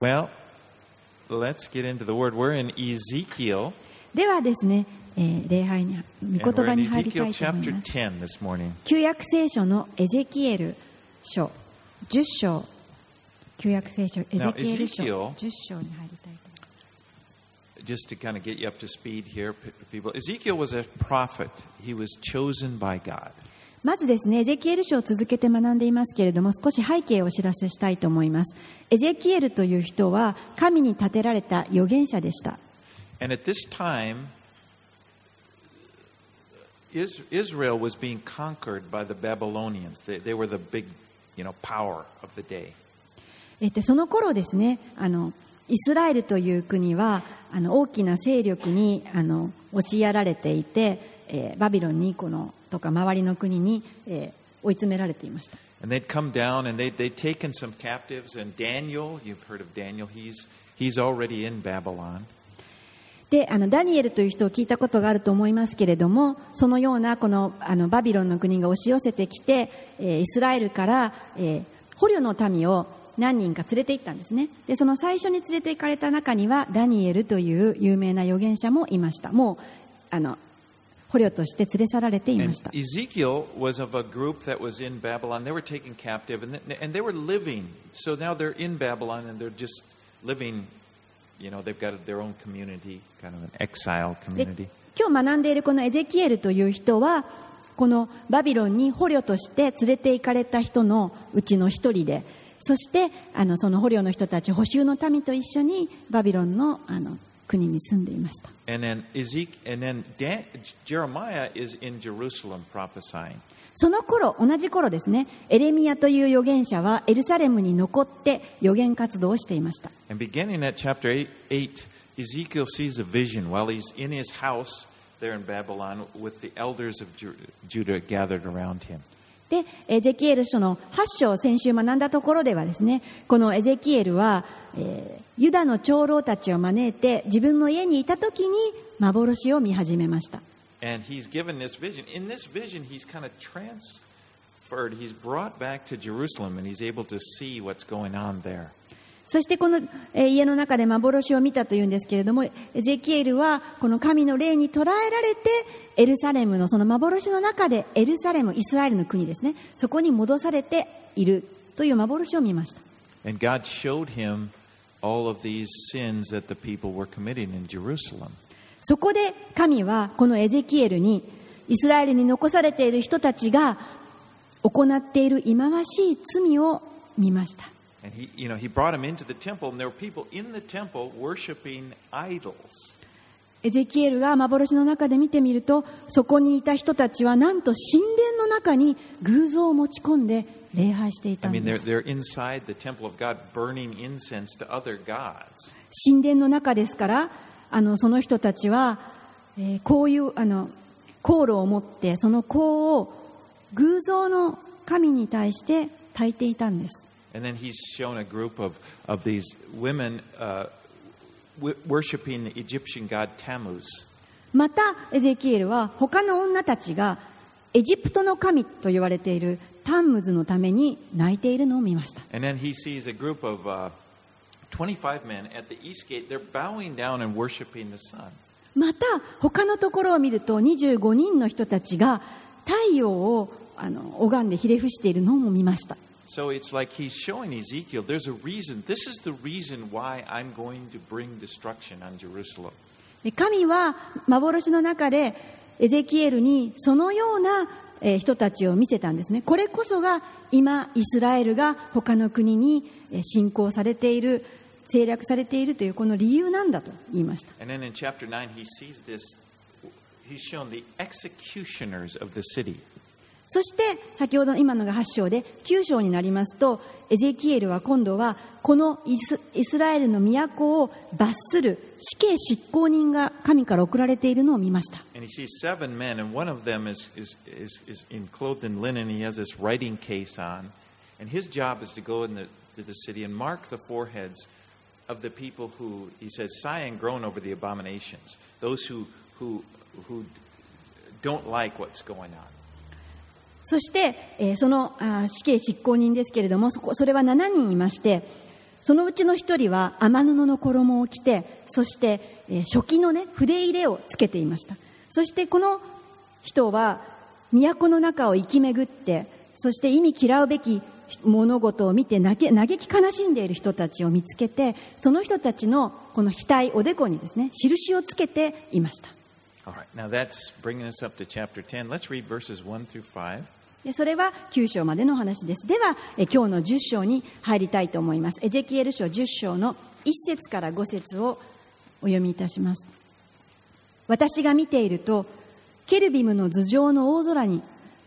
Well, let's get into the word. We're in Ezekiel, ではですね、えー礼拝に and 御 we're 言葉 in に入りた Ezekiel いと思い chapter ます。 10 this morning. 旧約聖書のエゼキエル書10章旧約聖書エゼキエル書 Now, Ezekiel- 10章に入りたいと Just to kind of get you up to speed here, p- people. Ezekiel was a prophet. He was chosen by God. まずですねエゼキエル書を続けて学んでいますけれども少し背景をお知らせしたいと思いますエゼキエルという人は神に立てられた預言者でした And at this time, Is- Israel was being conquered by the Babylonians. They, they were the big, you know, power of the day. えっとその頃ですねあのイスラエルという国はあの大きな勢力にあの押しやられていて、えーバビロンにこのとか周りの国に、えー追い詰められていました And they'd come down and they'd, they'd taken some captives. And Daniel, you've heard of Daniel, he's, he's already in Babylon. であのダニエルという人を聞いたことがあると思いますけれどもそのようなこのあのバビロンの国が押し寄せてきて、えーイスラエルから、えー捕虜の民を何人か連れて行ったんですねでその最初に連れて行かれた中にはダニエルという有名な預言者もいましたもうあの捕虜として連れ去られていました。エゼキエルは。今、日学んでいるこのエゼキエルという人は、このバビロンに捕虜として連れて行かれた人のうちの一人で、そしてあのその捕虜の人たち、補修の民と一緒にバビロンの。あの国に住んでいました。その頃同じ頃ですね、エレミアという預言者はエルサレムに残って預言活動をしていました。で、エジェキエル書の8章、先週学んだところではですね、このエゼキエルは、えー、ユダの長老たちを招いて自分の家にいた時に幻を見始めました。そしてこの家の中で幻を見たというんですけれども、エゼキエルはこの神の霊に捉えられて、エルサレムのその幻の中で、エルサレム、イスラエルの国ですね、そこに戻されているという幻を見ました。all of these sins that the people were committing in Jerusalem. そこで神はこのエゼキエルにイスラエルに残されている人たちが行っている忌まわしい罪を見ました。エゼキエルが幻の中で見てみると、そこにいた人たちはなんと神殿の中に偶像を持ち込んで礼拝していた。神殿の中ですから、あのその人たちは、えー、こういう香炉を持って、その香を偶像の神に対して焚いていたんです。またエゼキエルは他の女たちがエジプトの神と言われているタンムズのために泣いているのを見ました。また他のところを見ると25人の人たちが太陽をあの拝んでひれ伏しているのも見ました。神は幻の中でエゼキエルにそのようなえ人たちを見せたんですね。これこそが今イスラエルが他の国に侵攻されている制略されているというこの理由なんだと言いました。そして先ほど今のが8章で9章になりますとエゼキエルは今度はこのイスイスラエルの都を罰する死刑執行人が神から送られているのを見ました And he sees seven men, and one of them is, is, is, is in clothed linen. He has this writing case on. And his job is to go in the, to the city and mark the foreheads of the people who, he says, sigh and groan over the abominations. Those who, who, who don't like what's going on. そして、えーそのあ死刑執行人ですけれどもそこそれは7人いましてそのうちの一人は雨布の衣を着てそして、えー初期のね筆入れをつけていましたそしてこの人は都の中を生き巡ってそして意味嫌うべき物事を見て嘆嘆き悲しんでいる人たちを見つけてその人たちのこの額おでこにですね印をつけていました All right, now that's bringing us up to chapter 10. Let's read verses 1 through 5. でそれは9章までの話です。では今日の10章に入りたいと思います。エゼキエル書10章の1節から5節をお読みいたします。私が見ているとケルビムの頭上の大空に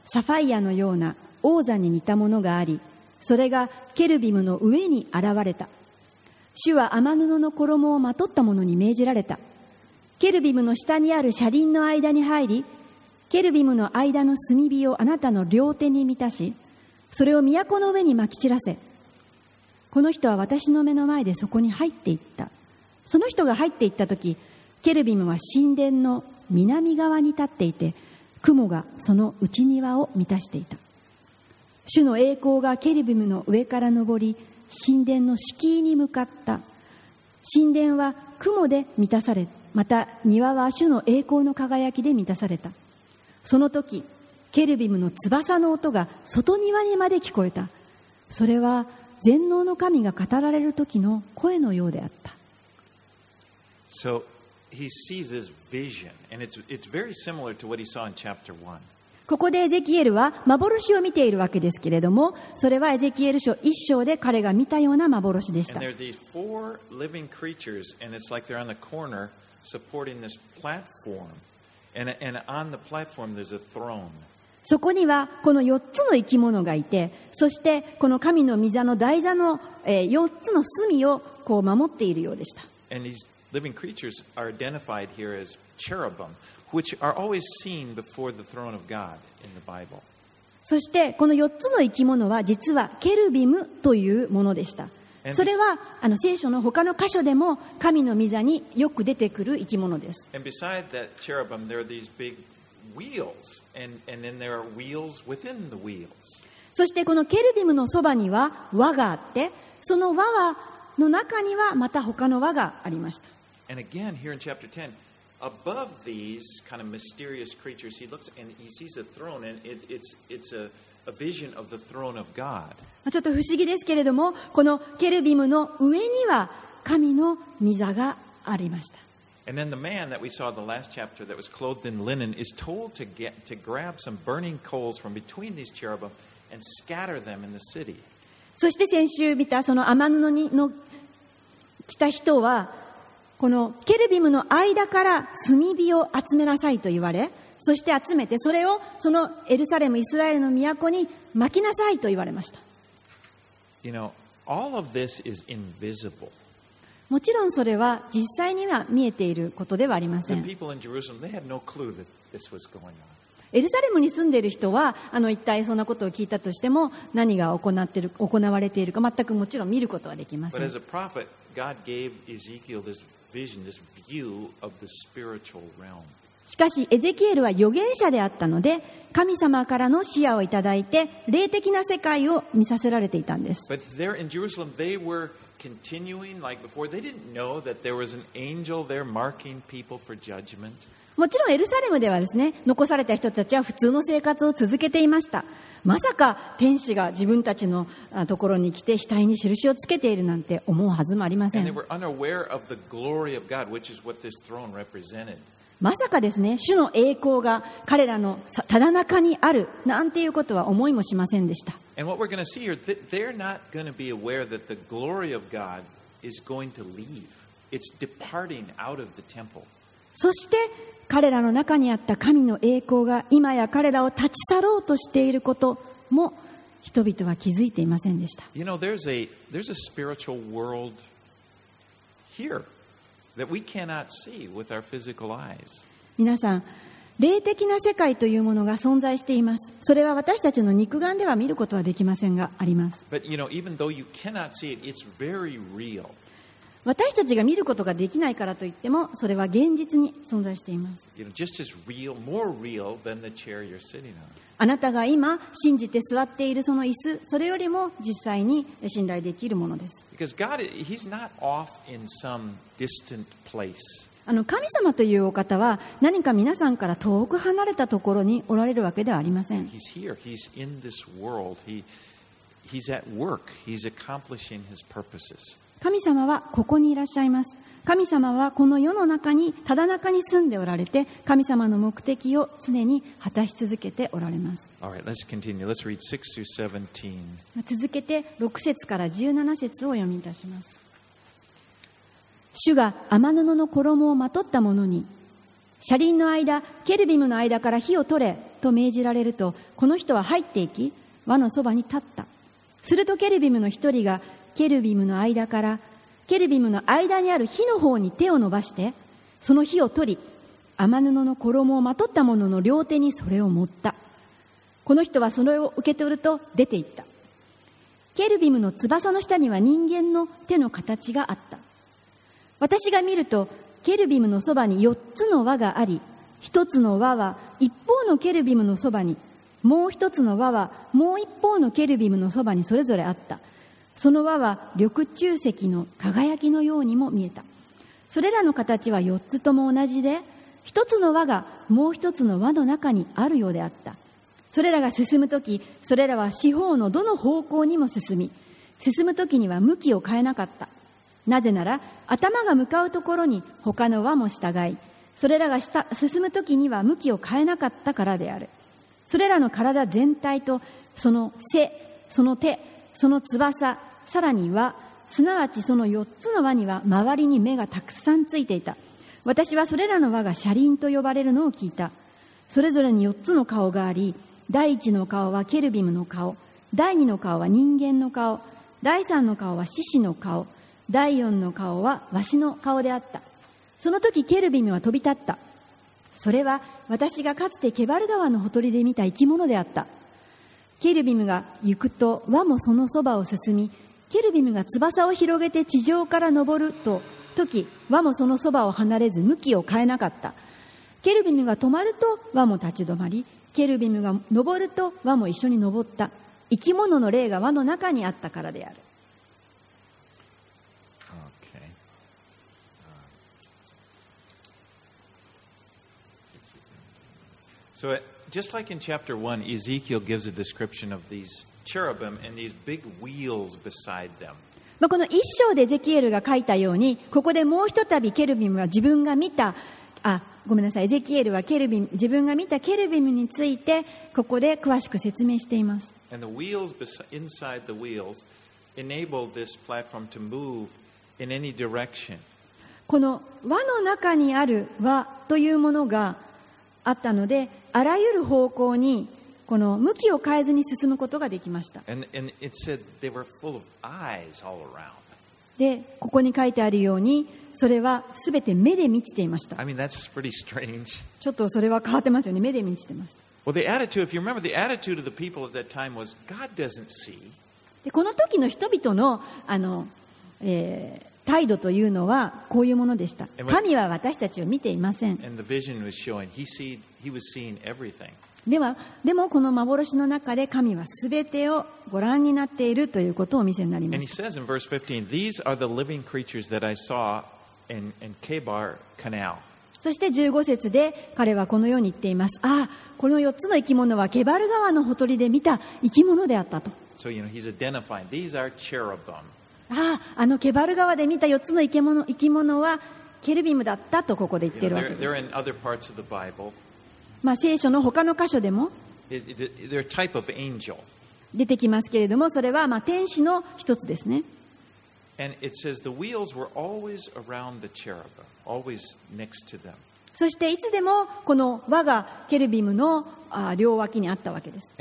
サファイアのような王座に似たものがありそれがケルビムの上に現れた。主は雨布の衣をまとった者に命じられた。ケルビムの下にある車輪の間に入りケルビムの間の炭火をあなたの両手に満たしそれを都の上にまき散らせこの人は私の目の前でそこに入っていった。その人が入っていった時ケルビムは神殿の南側に立っていて雲がその内庭を満たしていた。主の栄光がケルビムの上から昇り神殿の敷居に向かった。神殿は雲で満たされまた庭は主の栄光の輝きで満たされた。その時ケルビムの翼の音が外庭にまで聞こえた。それは全能の神が語られる時の声のようであった。ここでエゼキエルは幻を見ているわけですけれどもそれはエゼキエル書一章で彼が見たような幻でした。そこにはこの4つの生き物がいてそしてこの神の御座の台座の4つの隅をこう守っているようでした。そしてこの4つの生き物は実はケルビムというものでした。それはあの聖書の他の箇所でも神の御座によく出てくる生き物です.そしてこのケルビムのそばには輪があってその輪はの中にはまた他の輪がありました And again, here in chapter 10, above these kind of mysterious creatures, he looks and he sees a throne, and it, it's, it's a, ちょっと不思議ですけれども、このケルビムの上には神の御座がありました。そして先週見たその天布にの来た人はこのケルビムの間から炭火を集めなさいと言われそして集めてそれをそのエルサレムイスラエルの都に巻きなさいと言われましたもちろんそれは実際には見えていることではありません。エルサレムに住んでいる人はあの一体そんなことを聞いたとしても何が行,ってる行われているか全くもちろん見ることはできません。しかしエゼキエルは預言者であったので神様からの視野をいただいて霊的な世界を見させられていたんです But there in Jerusalem, they were continuing like before. They didn't know that there was an angel there marking people for judgment. もちろんエルサレムではですね残された人たちは普通の生活を続けていましたまさか天使が自分たちのあところに来て額に印をつけているなんて思うはずもありませんまさかですね、主の栄光が彼らのただ中にあるなんていうことは思いもしませんでした。そして彼らの中にあった神の栄光が今や彼らを立ち去ろうとしていることも人々は気づいていませんでした。皆さん霊的な世界というものが存在しています。それは私たちの肉眼では見ることはできませんがあります。But you know, even though you cannot see it, it's very real. 私たちが見ることができないからといってもそれは現実に存在しています。You know, just as real, more real あなたが今信じて座っているその椅子、それよりも実際に信頼できるものです。あの神様というお方は何か皆さんから遠く離れたところにおられるわけではありません。神様はここにいらっしゃいます。神様はこの世の中にただ中に住んでおられて神様の目的を常に果たし続けておられます All right, let's continue. Let's read 6 through 17. 続けて6節から17節をお読みいたします主が天布の衣をまとった者に車輪の間ケルビムの間から火を取れと命じられるとこの人は入っていき輪のそばに立ったするとケルビムの一人がケルビムの間からケルビムの間にある火の方に手を伸ばしてその火を取り天布の衣をまとった者の両手にそれを持った。この人はそれを受け取ると出て行った。ケルビムの翼の下には人間の手の形があった。私が見るとケルビムのそばに4つの輪があり一つの輪は一方のケルビムのそばにもう一つの輪はもう一方のケルビムのそばにそれぞれあった。その輪は緑中石の輝きのようにも見えた。それらの形は4つとも同じで一つの輪がもう一つの輪の中にあるようであった。それらが進む時それらは四方のどの方向にも進み進む時には向きを変えなかった。なぜなら頭が向かうところに他の輪も従いそれらが進む時には向きを変えなかったからである。それらの体全体とその背その手その翼さらにはすなわちその4つの輪には周りに目がたくさんついていた。私はそれらの輪が車輪と呼ばれるのを聞いた。それぞれに4つの顔があり第一の顔はケルビムの顔第二の顔は人間の顔第三の顔は獅子の顔第四の顔はわしの顔であった。その時ケルビムは飛び立った。それは私がかつてケバル川のほとりで見た生き物であった。ケルビムが行くと輪もそのそばを進みケルビムが翼を広げて地上から登ると時輪もそのそばを離れず向きを変えなかった。ケルビムが止まると輪も立ち止まりケルビムが登ると輪も一緒に登った。生き物の霊が輪の中にあったからである。So, Just like in chapter 1, Ezekiel gives a description of these cherubim and these big wheels beside them. まあこの一章でゼキエルが書いたように、ここでもうひとたびケルビムは自分が見た、あ、ごめんなさい、ゼキエルはケルビム、自分が見たケルビムについて、ここで詳しく説明しています。この輪の中にある輪というものがあったので、あらゆる方向にこの向きを変えずに進むことができました。で、ここに書いてあるように、それはすべて目で満ちていました。ちょっとそれは変わってますよね、目で満ちてました。この時の人々の,あの、えー、態度というのはこういうものでした。神は私たちを見ていません。では、でもこの幻の中で神はすべてをご覧になっているということをお見せになります。そして15節で彼はこのように言っています。ああ、この4つの生き物はケバル川のほとりで見た生き物であったと。ああ、のケバル川で見た4つの生き物,生き物はケルビムだったとここで言ってるわけです。まあ聖書の他の箇所でも出てきますけれども、それはまあ天使の一つですね。そしていつでもこの我がケルビムの両脇にあったわけです。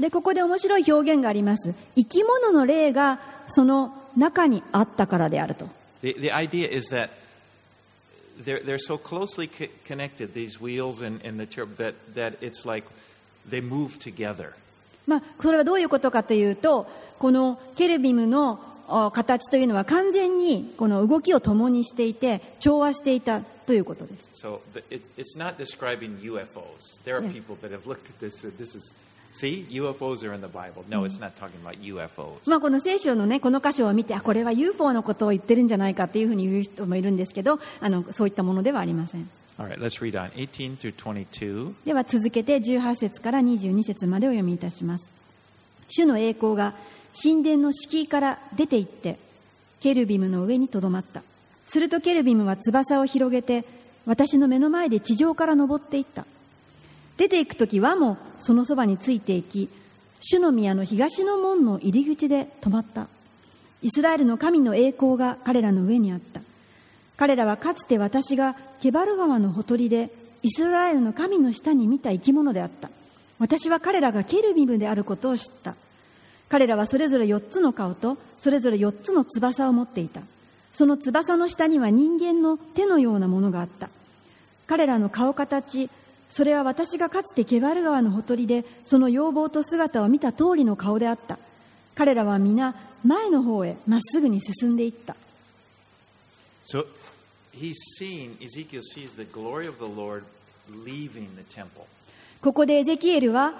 で、ここで面白い表現があります。生き物の霊がその中にあったからであると。まあそれはどういうことかというと、このケルビムの形というのは完全にこの動きを共にしていて、調和していた。ということです。まあこの聖書のね、この箇所を見て、あ、これは UFO のことを言ってるんじゃないかっていうふうに言う人もいるんですけど、あのそういったものではありません。では続けて18節から22節までお読みいたします。主の栄光が神殿の敷居から出ていって、ケルビムの上にとどまった。するとケルビムは翼を広げて私の目の前で地上から登っていった。出て行く時輪もそのそばについていき主の宮の東の門の入り口で止まった。イスラエルの神の栄光が彼らの上にあった。彼らはかつて私がケバル川のほとりでイスラエルの神の下に見た生き物であった。私は彼らがケルビムであることを知った。彼らはそれぞれ4つの顔とそれぞれ4つの翼を持っていた。その翼の下には人間の手のようなものがあった。彼らの顔形それは私がかつてケバル川のほとりでその容貌と姿を見た通りの顔であった。彼らは皆前の方へまっすぐに進んでいった。So he's seeing, Ezekiel sees the glory of the Lord leaving the temple. ここでエゼキエルは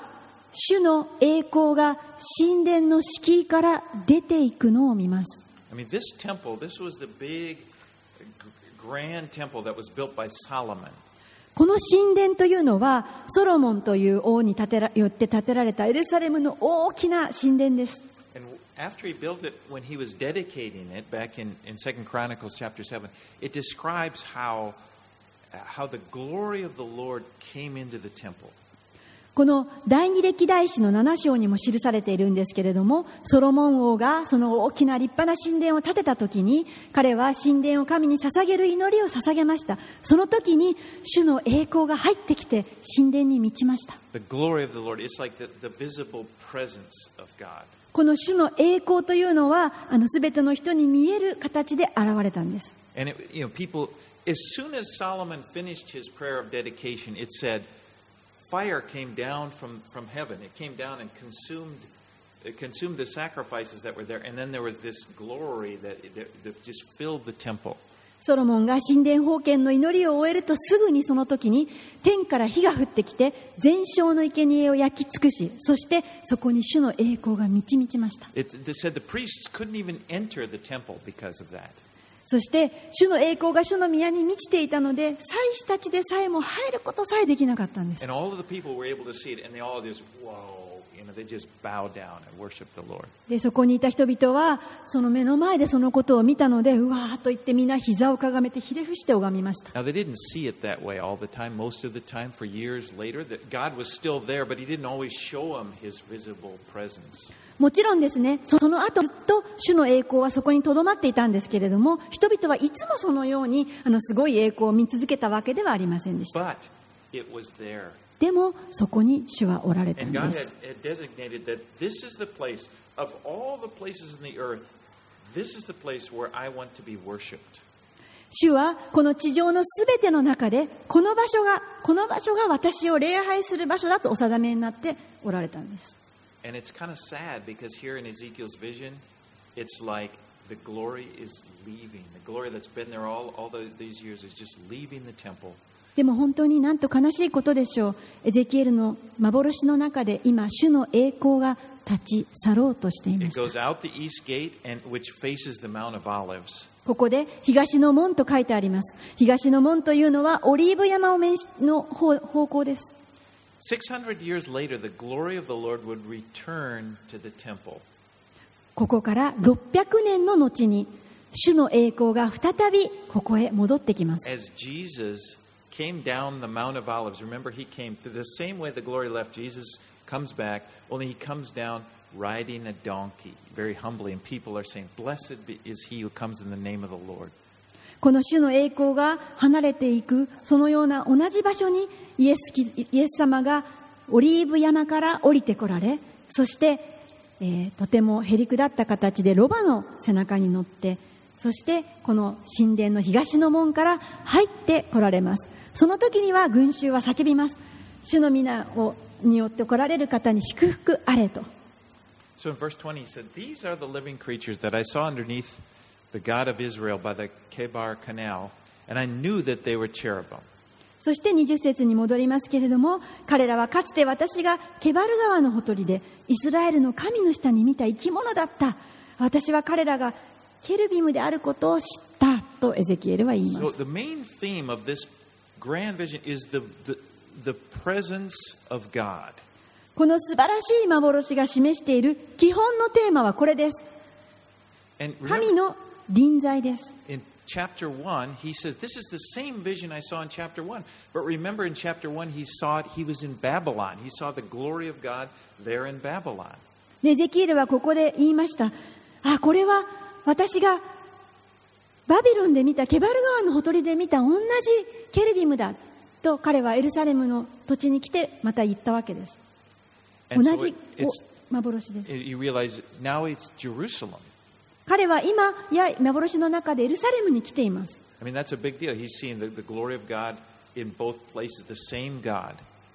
主の栄光が神殿の敷居から出ていくのを見ます I mean, this temple, this was the big, g- grand temple that was built by Solomon. この神殿というのはソロモンという王に建てらよって建てられたエルサレムの大きな神殿です And after he built it, when he was dedicating it back in, in 2 Chronicles chapter 7, it describes how, how the glory of the Lord came into the temple. この第二歴代史の7章にも記されているんですけれどもソロモン王がその大きな立派な神殿を建てた時に彼は神殿を神に捧げる祈りを捧げました。その時に主の栄光が入ってきて神殿に満ちました。この主の栄光というのはあの全ての人に見える形で現れたんです。And fire came down from, from heaven. It came down and consumed, it consumed the sacrifices that were there. And then there was this glory that, that, that just filled the temple. ソロモンが神殿封建の祈りを終えるとすぐにその時に天から火が降ってきて全焼の生贄を焼き尽くしそしてそこに主の栄光が満ち満ちました It, そして、主の栄光が主の宮に満ちていたので、祭司たちでさえも入ることさえできなかったんです。で、そこにいた人々は、その目の前でそのことを見たので、うわーと言って、みんな膝をかがめて、ひれ伏して拝みました。Now, the time, later, there, もちろんですねそその後ずっと主の栄光はそこにとどまっていたんですけれども人々はいつもそのようにあのすごい栄光を見続けたわけではありませんでした But it was there. でもそこに主はおられたんです.主はこの地上のすべての中でこの場所がこの場所が私を礼拝する場所だとお定めになっておられたんです And it's kind of sad because here in Ezekiel's vision, it's like the glory is leaving. The glory that's been there all, all the, these years is just leaving the temple. でも本当になんと悲しいことでしょうエゼキエルの幻の中で今主の栄光が立ち去ろうとしていま It した goes out the east gate, and which faces the Mount of Olives. ここで東の門と書いてあります東の門というのはオリーブ山を面しの方方向です600 years later, the glory of the Lord would return to the temple. ここから600年の後に主の栄光が再びここへ戻ってきます As Jesus came down the Mount of Olives, remember, he came through the same way the glory left. Jesus comes back, only he comes down riding a donkey, very humbly, and people are saying, Blessed be- is he who comes in the name of the Lord. この主の栄光が離れていくそのような同じ場所にイエスイエス様がオリーブ山から降りてこられそして、えーとてもへりくだった形でロバの背中に乗ってそしてこの神殿の東の門から入ってこられます。その時には群衆は叫びます。主の皆をによって来られる方に祝福あれと。So in verse 20, he said, These are the living creatures that I saw underneath the God of Israel by the Kebar Canal, and I knew that they were cherubim. そして20節に戻りますけれども彼らはかつて私がケバル川のほとりでイスラエルの神の下に見た生き物だった私は彼らがケルビムであることを知ったとエゼキエルは言います。この素晴らしい幻が示している基本のテーマはこれです。神の臨在です in chapter 1, he says, This is the same vision I saw in chapter 1. But remember, in chapter 1, he saw it, he was in Babylon. He saw the glory of God there in Babylon. でエゼキエルはここで言いましたあこれは私がバビロンで見たケバル川のほとりで見た同じケルビムだと彼はエルサレムの土地に来てまた言ったわけです同じ幻です you realize now it's Jerusalem. 彼は今、や幻の中でエルサレムに来ています。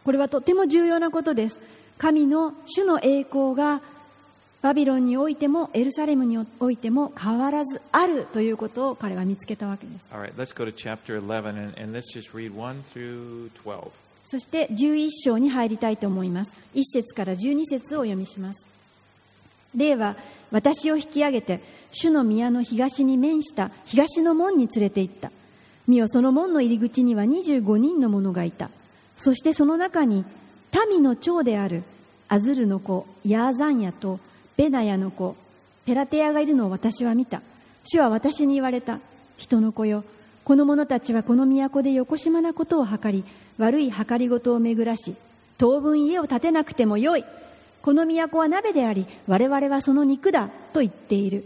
これはとても重要なことです。神の主の栄光がバビロンにおいてもエルサレムにおいても変わらずあるということを彼は見つけたわけです。そして11章に入りたいと思います。1節から12節をお読みします。霊は私を引き上げて主の宮の東に面した東の門に連れて行った。見よその門の入り口には25人の者がいた。そしてその中に民の長であるアズルの子ヤーザンヤとベナヤの子ペラテヤがいるのを私は見た。主は私に言われた。人の子よこの者たちはこの都で横島なことを図り悪い計りごとを巡らし当分家を建てなくてもよい。この都は鍋であり我々はその肉だと言っている。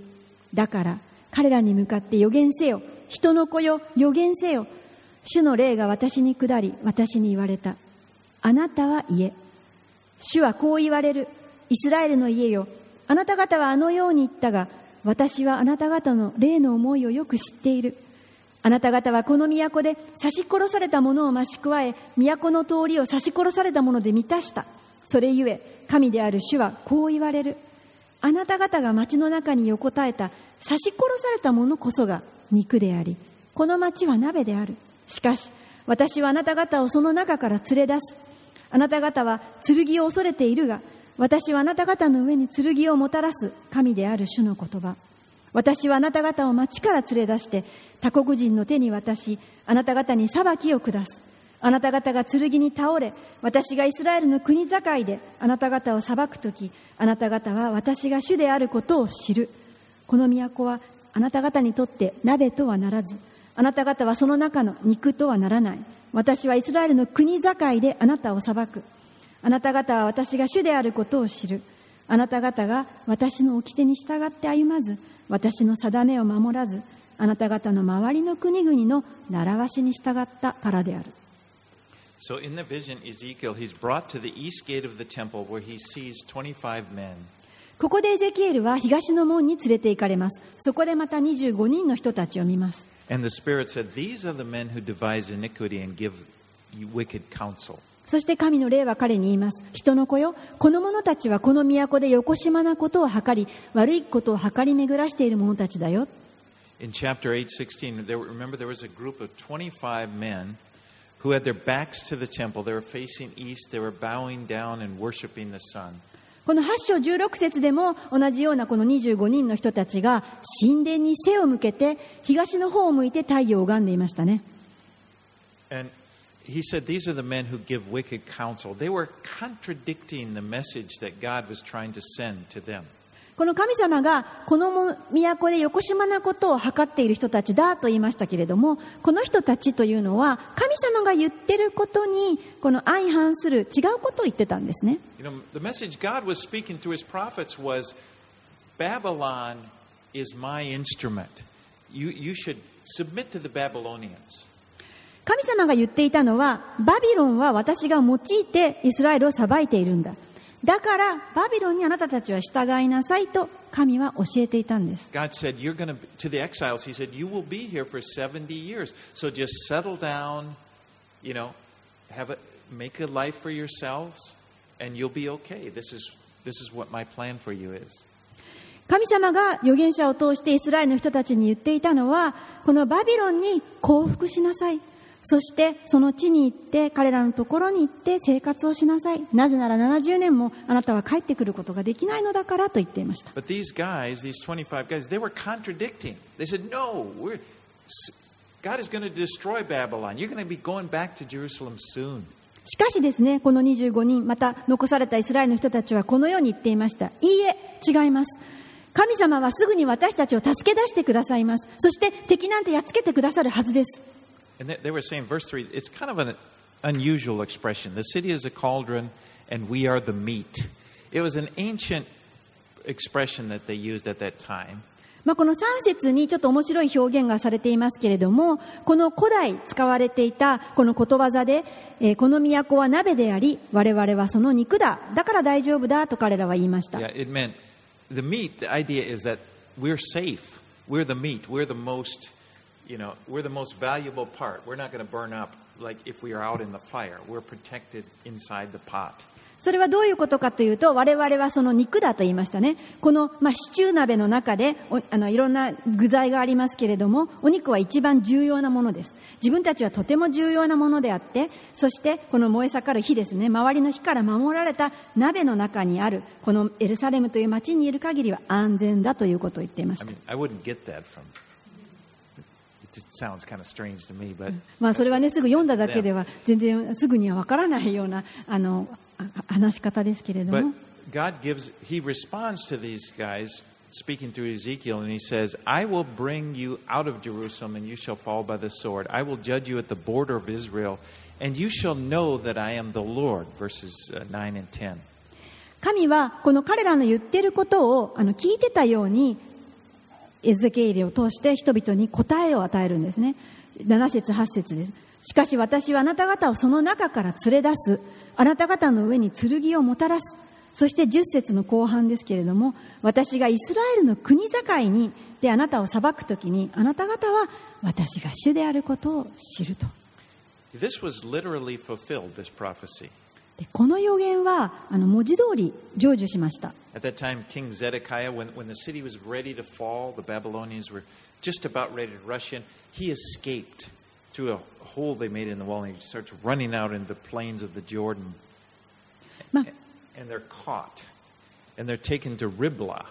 だから彼らに向かって予言せよ。人の子よ予言せよ。主の霊が私に下り私に言われた。あなたは言え。主はこう言われる。イスラエルの家よ。あなた方はあのように言ったが私はあなた方の霊の思いをよく知っている。あなた方はこの都で刺し殺された者を増し加え都の通りを刺し殺された者で満たした。それゆえ神である主はこう言われる。あなた方が町の中に横たえた刺し殺された者こそが肉でありこの町は鍋である。しかし私はあなた方をその中から連れ出す。あなた方は剣を恐れているが私はあなた方の上に剣をもたらす。神である主の言葉。私はあなた方を町から連れ出して他国人の手に渡しあなた方に裁きを下す。あなた方が剣に倒れ私がイスラエルの国境であなた方を裁く時あなた方は私が主であることを知る。この都はあなた方にとって鍋とはならずあなた方はその中の肉とはならない。私はイスラエルの国境であなたを裁く。あなた方は私が主であることを知る。あなた方が私の掟に従って歩まず私の定めを守らずあなた方の周りの国々の習わしに従ったからである。So in the vision, Ezekiel, he's brought to the east gate of the temple where he sees 25 men. ここでエゼキエルは東の門に連れて行かれますそこでまた25人の人たちを見ます And the Spirit said, These are the men who devise iniquity and give wicked counsel. そして神の霊は彼に言います人の子よこの者たちはこの都で横島なことを図り悪いことを図り巡らしている者たちだよ In chapter 8, 16, there, remember there was a group of 25 men who had their backs to the temple. They were facing east. They were bowing down and worshiping the sun. この8章16節でも同じようなこの25人の人たちが神殿に背を向けて東の方を向いて太陽を拝んでいましたね And he said, These are the men who give wicked counsel. They were contradicting the message that God was trying to send to them. この神様がこの都で横島なことを図っている人たちだと言いましたけれどもこの人たちというのは神様が言っていることにこの相反する違うことを言ってたんですね。神様が言っていたのはバビロンは私が用いてイスラエルを裁いているんだ。だからバビロンにあなたたちは従いなさいと神は教えていたんです God said, You're going to, the exiles, He said, You will be here for 70 years. So just settle down, you know, have a, make a life for yourselves, and you'll be okay. This is This is what my plan for you is. 神様が預言者を通してイスラエルの人たちに言っていたのは、このバビロンに降伏しなさい。そしてその地に行って彼らのところに行って生活をしなさい。なぜなら70年もあなたは帰ってくることができないのだからと言っていました。But these guys, these 25 guys, they were contradicting. They said, No, we're, God is going to destroy Babylon. You're going to be going back to Jerusalem soon. しかしですね、この25人、また残されたイスラエルの人たちはこのように言っていました。いいえ、違います。神様はすぐに私たちを助け出してくださいます。そして敵なんてやっつけてくださるはずです。And they, they were saying, verse 3, it's kind of an unusual expression. The city is a cauldron, and we are the meat. It was an ancient expression that they used at that time. まあ、この3節にちょっと面白い表現がされていますけれども、この古代使われていたこのことわざで、えーこの都は鍋であり、我々はその肉だ。だから大丈夫だと彼らは言いました。Yeah, it meant the meat, the idea is that we're safe. We're the meat. We're the most, you know, we're the most valuable part. We're not going to burn up like if we are out in the fire. We're protected inside the pot. それはどういうことかというと、我々はその肉だと言いましたね。この、まあ、シチュー鍋の中でおあの、いろんな具材がありますけれども、お肉は一番重要なものです。自分たちはとても重要なものであって、そしてこの燃え盛る火ですね、周りの火から守られた鍋の中にある、このエルサレムという町にいる限りは安全だということを言っていまし I た mean,。I まあ、それはね、すぐ読んだだけでは、全然すぐにはわからないような、あの、あ話し方ですけれども。God gives. He responds to these guys speaking through Ezekiel, and he says, "I will bring you out of Jerusalem, and you shall fall by the sword. I will judge you at the border of Israel, and you shall know that I am the Lord." Verses uh, nine and ten. 神はこの彼らの言ってることをあの聞いてたようにエゼケイリを通して人々に答えを与えるんですね7節8節ですしかし私はあなた方をその中から連れ出すあなた方の上に剣をもたらすそして10節の後半ですけれども私がイスラエルの国境にであなたを裁くときにあなた方は私が主であることを知ると This was literally fulfilled. This prophecy. でこの予言はあの文字通り成就しました At that time, King Zedekiah, when, when the city was ready to fall, the Babylonians were just about ready to rush in. He escaped through a hole they made in the wall, and he starts running out into the plains of the Jordan. まあ And they're caught, and they're taken to Riblah.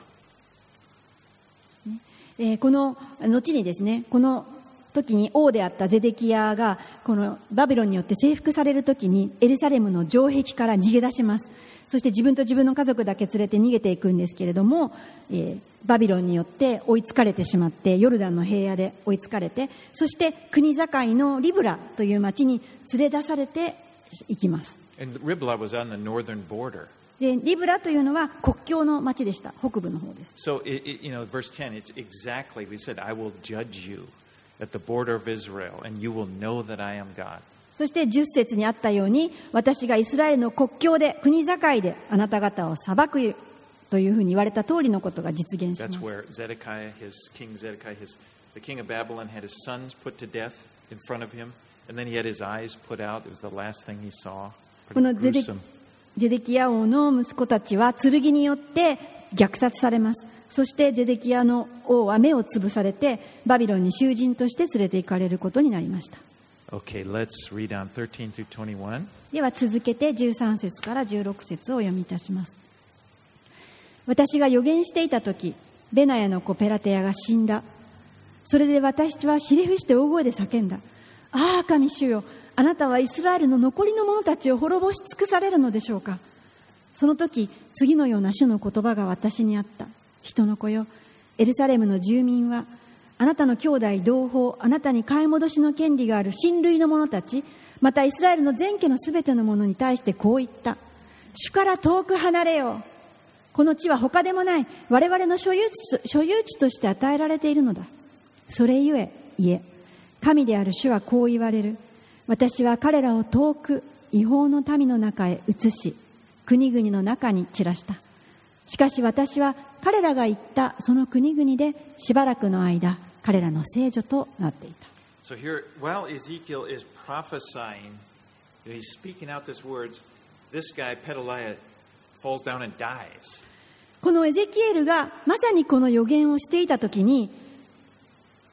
えーこの後にですねこの時に王であったゼデキヤがこのバビロンによって征服される時にエルサレムの城壁から逃げ出します。そして自分と自分の家族だけ連れて逃げていくんですけれども、えーバビロンによって追いつかれてしまってヨルダンの平野で追いつかれてそして国境のリブラという町に連れ出されていきます.でリブラというのは国境の町でした。北部の方です。So, it, it, you know, verse 10, it's exactly, we said, I will judge you そして10節にあったように私がイスラエルの国境で国境であなた方を裁くというふうに言われた通りのことが実現しましたこのゼデ,キヤ王の息子たちは剣によって虐殺されます。そしてゼデキヤの王は目をつぶされてバビロンに囚人として連れて行かれることになりました。Okay, let's read on 13 through 21. では続けて13節から16節をお読みいたします。私が予言していた時ベナヤの子ペラテヤが死んだ。それで私はひれ伏して大声で叫んだ。ああ神主よあなたはイスラエルの残りの者たちを滅ぼし尽くされるのでしょうか。その時次のような主の言葉が私にあった。人の子よエルサレムの住民はあなたの兄弟同胞あなたに買い戻しの権利がある親類の者たちまたイスラエルの全家のすべての者に対してこう言った。主から遠く離れよう。この地は他でもない。我々の所有地所有地として与えられているのだ。それゆえいえ神である主はこう言われる。私は彼らを遠く違法の民の中へ移し国々の中に散らした。しかし私は彼らが行ったその国々でしばらくの間彼らの聖女となっていた。このエゼキエルがまさにこの予言をしていたときに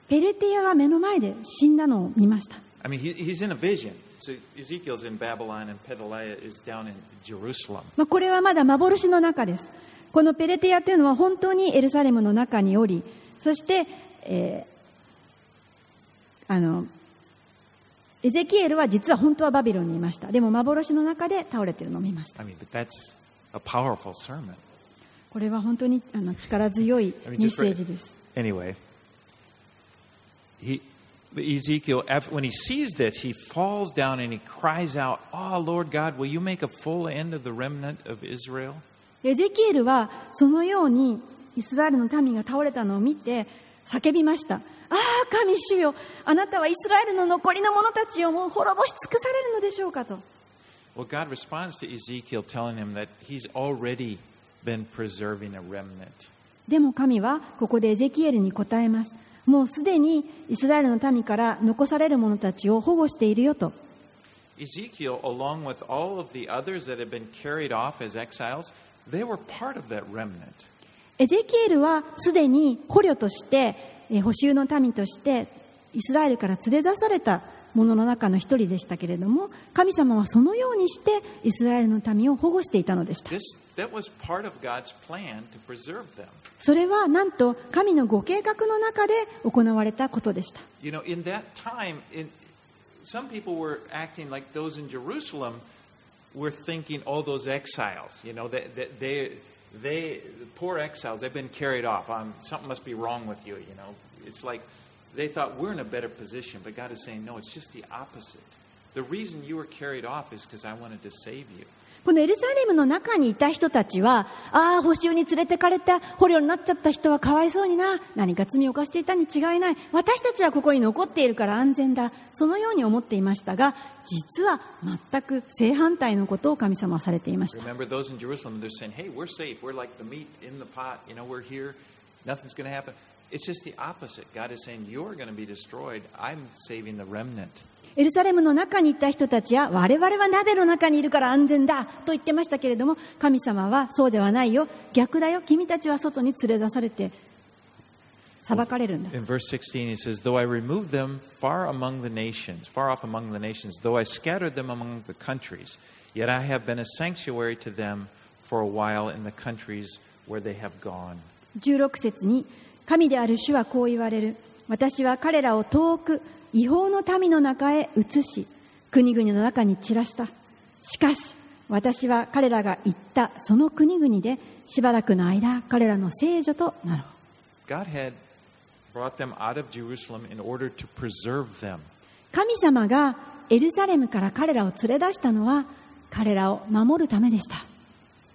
ペレティアは目の前で死んだのを見ました。まあこれはまだ幻の中です。このペレティアというのは本当にエルサレムの中におりそして、えーあのエゼキエルは実は本当はバビロンにいましたでも幻の中で倒れてるのを見ました I mean. これは本当にあの力強い I メ mean, ッセージです Anyway, he, Ezekiel, when he sees this, he falls down and he cries out, Oh, Lord God, will you make a full end of the remnant of Israel? エゼキエルはそのようにイスラエルの民が倒れたのを見て叫びましたああ神主よあなたはイスラエルの残りの者たちをもう滅ぼし尽くされるのでしょうかと Well, God responds to Ezekiel telling him that he's already been preserving a remnant. でも神はここでエゼキエルに答えますもうすでにイスラエルの民から残される者たちを保護しているよと Ezekiel, along with all of the others that had been carried off as exiles, エゼキエルはすでに捕虜として、補修の民として、イスラエルから連れ出されたものの中の一人でしたけれども、神様はそのようにしてイスラエルの民を保護していたのでした。それはなんと神のご計画の中で行われたことでした。Were thinking, all those exiles, you know, that they, they, they, the poor exiles, they've been carried off. Um, something must be wrong with you, you know. It's like they thought we're in a better position, but God is saying, no, it's just the opposite. The reason you were carried off is because I wanted to save you. このエルサレムの中にいた人たちは、ああ、補修に連れてかれた、捕虜になっちゃった人はかわいそうにな、何か罪を犯していたに違いない、私たちはここに残っているから安全だ、そのように思っていましたが、実は全く正反対のことを神様はされていました。Remember those in Jerusalem, they're saying, hey, we're safe. We're like the meat in the pot. You know, we're here. Nothing's going to happen. It's just the opposite. God is saying, you're going to be destroyed. I'm saving the remnant. エルサレムの中にいた人たちは、我々は鍋の中にいるから安全だと言ってましたけれども、神様はそうではないよ、逆だよ、君たちは外に連れ出されて、裁かれるんだ。In verse 16, he says, Though I remove them far among the nations, far off among the nations, though I scattered them among the countries, yet I have been a sanctuary to them for a while in the countries where they have gone. 16節に神である主はこう言われる私は彼らを遠く違法の民の中へ移し国々の中に散らしたしかし私は彼らが行ったその国々でしばらくの間彼らの聖女となろう God had brought them out of Jerusalem in order to preserve them. 神様がエルサレムから彼らを連れ出したのは彼らを守るためでした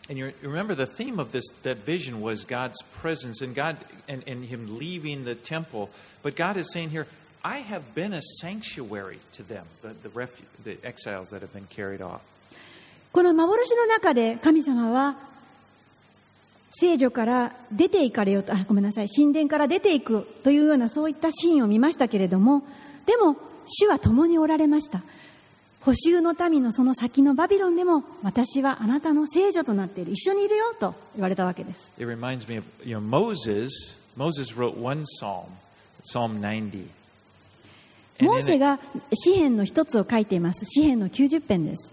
And you remember the theme of this that vision was God's presence and God and, and Him leaving the temple. But God is saying here, I have been a sanctuary to them, the, the, refu- the exiles that have been carried off. この幻の中で神様は聖女から出て行かれようと、あ、ごめんなさい、神殿から出ていくというようなそういったシーンを見ましたけれども、でも主は共におられました。補修の民のその先のバビロンでも私はあなたの聖女となっている。一緒にいるよと言われたわけです。It reminds me of you know Moses. Moses wrote one psalm, Psalm 90. モーセが詩篇の一つを書いています。詩篇の90編です。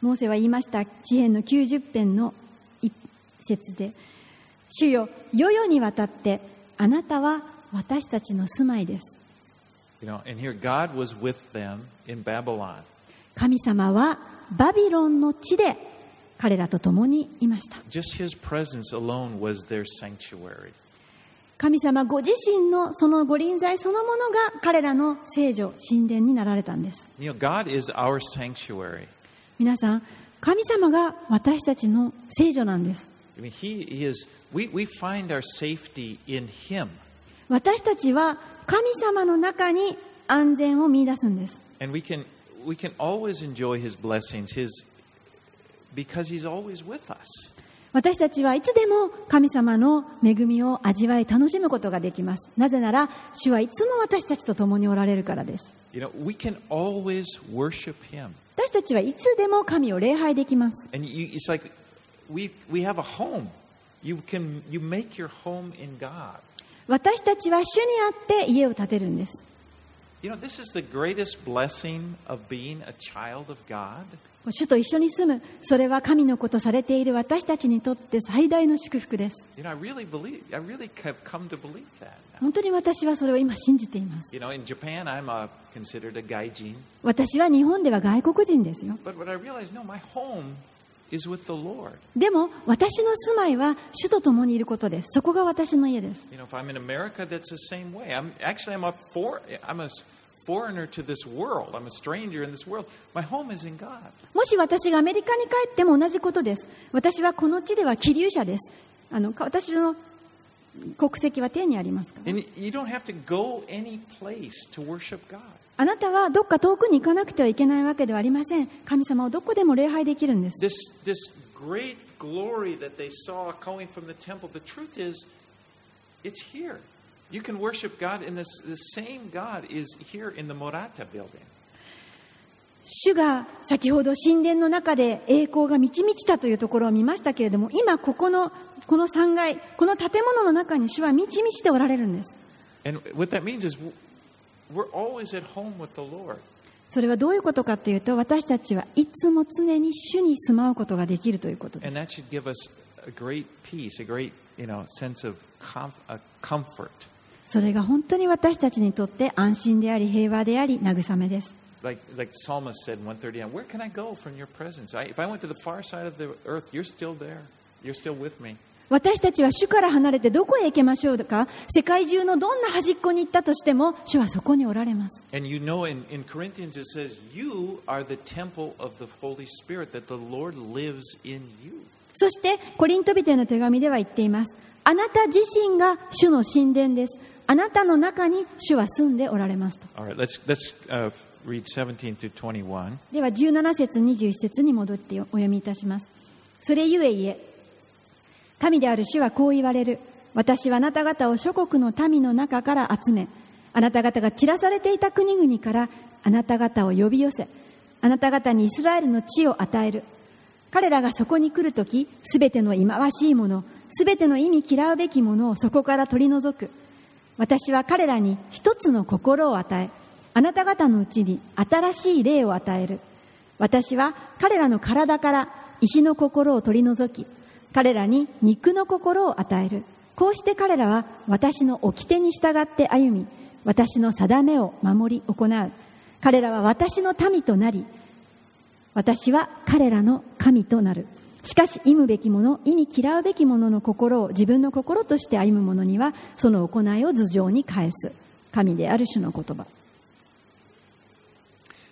モーセは言いました。詩篇の90編の一節で。主よ、世々にわたって、あなたは私たちの住まいです。神様はバビロンの地で彼らと共にいました。神様ご自身のそのご臨在そのものが彼らの聖女、神殿になられたんです。皆さん、神様が私たちの聖女なんです。私たちは神様の中に安全を見出すんです。私たちはいつでも神様の恵みを味わい楽しむことができます。なぜなら、主はいつも私たちと共におられるからです。私たちはいつでも神を礼拝できます。私たちは主にあって家を建てるんです。You know, this is the greatest blessing of being a child of God. 主と一緒に住む、それは神のことされている私たちにとって最大の祝福です。本当に私はそれを今信じています。私は日本では外国人ですよ。でも私の住まいは主と共にいることです。そこが私の家です。もし私がアメリカに帰っても同じことです。私はこの地では気流者です。あの私の国籍は天にありますか。あなたはどっか遠くに行かなくてはいけないわけではありません。神様をどこでも礼拝できるんです。This, great glory that they saw going from the temple, the truth is, it's here. You can worship God in the same God is here in the Morata building. 主が先ほど神殿の中で栄光が満ち満ちたというところを見ましたけれども今ここのこの3階この建物の中に主は満ち満ちておられるんですそれはどういうことかというと私たちはいつも常に主に住まうことができるということです。それが本当に私たちにとって安心であり、平和であり、慰めです。私たちは主から離れてどこへ行けましょうか世界中のどんな端っこに行ったとしても主はそこにおられます。そしてコリントビテの手紙では言っています。あなた自身が主の神殿です。あなたの中に主は住んでおられますと。All right, let's, let's uh, read 17 to 21. では17節21節に戻ってお読みいたします。それゆえ言え、神である主はこう言われる。私はあなた方を諸国の民の中から集め、あなた方が散らされていた国々からあなた方を呼び寄せ、あなた方にイスラエルの地を与える。彼らがそこに来るとき、すべての忌まわしいもの、すべての意味嫌うべきものをそこから取り除く。私は彼らに一つの心を与え、あなた方のうちに新しい霊を与える。私は彼らの体から石の心を取り除き、彼らに肉の心を与える。こうして彼らは私の掟に従って歩み、私の定めを守り行う。彼らは私の民となり、私は彼らの神となる。しかし、忌むべきもの、意味嫌うべきものの心を自分の心として歩む者には、その行いを頭上に返す。神である種の言葉。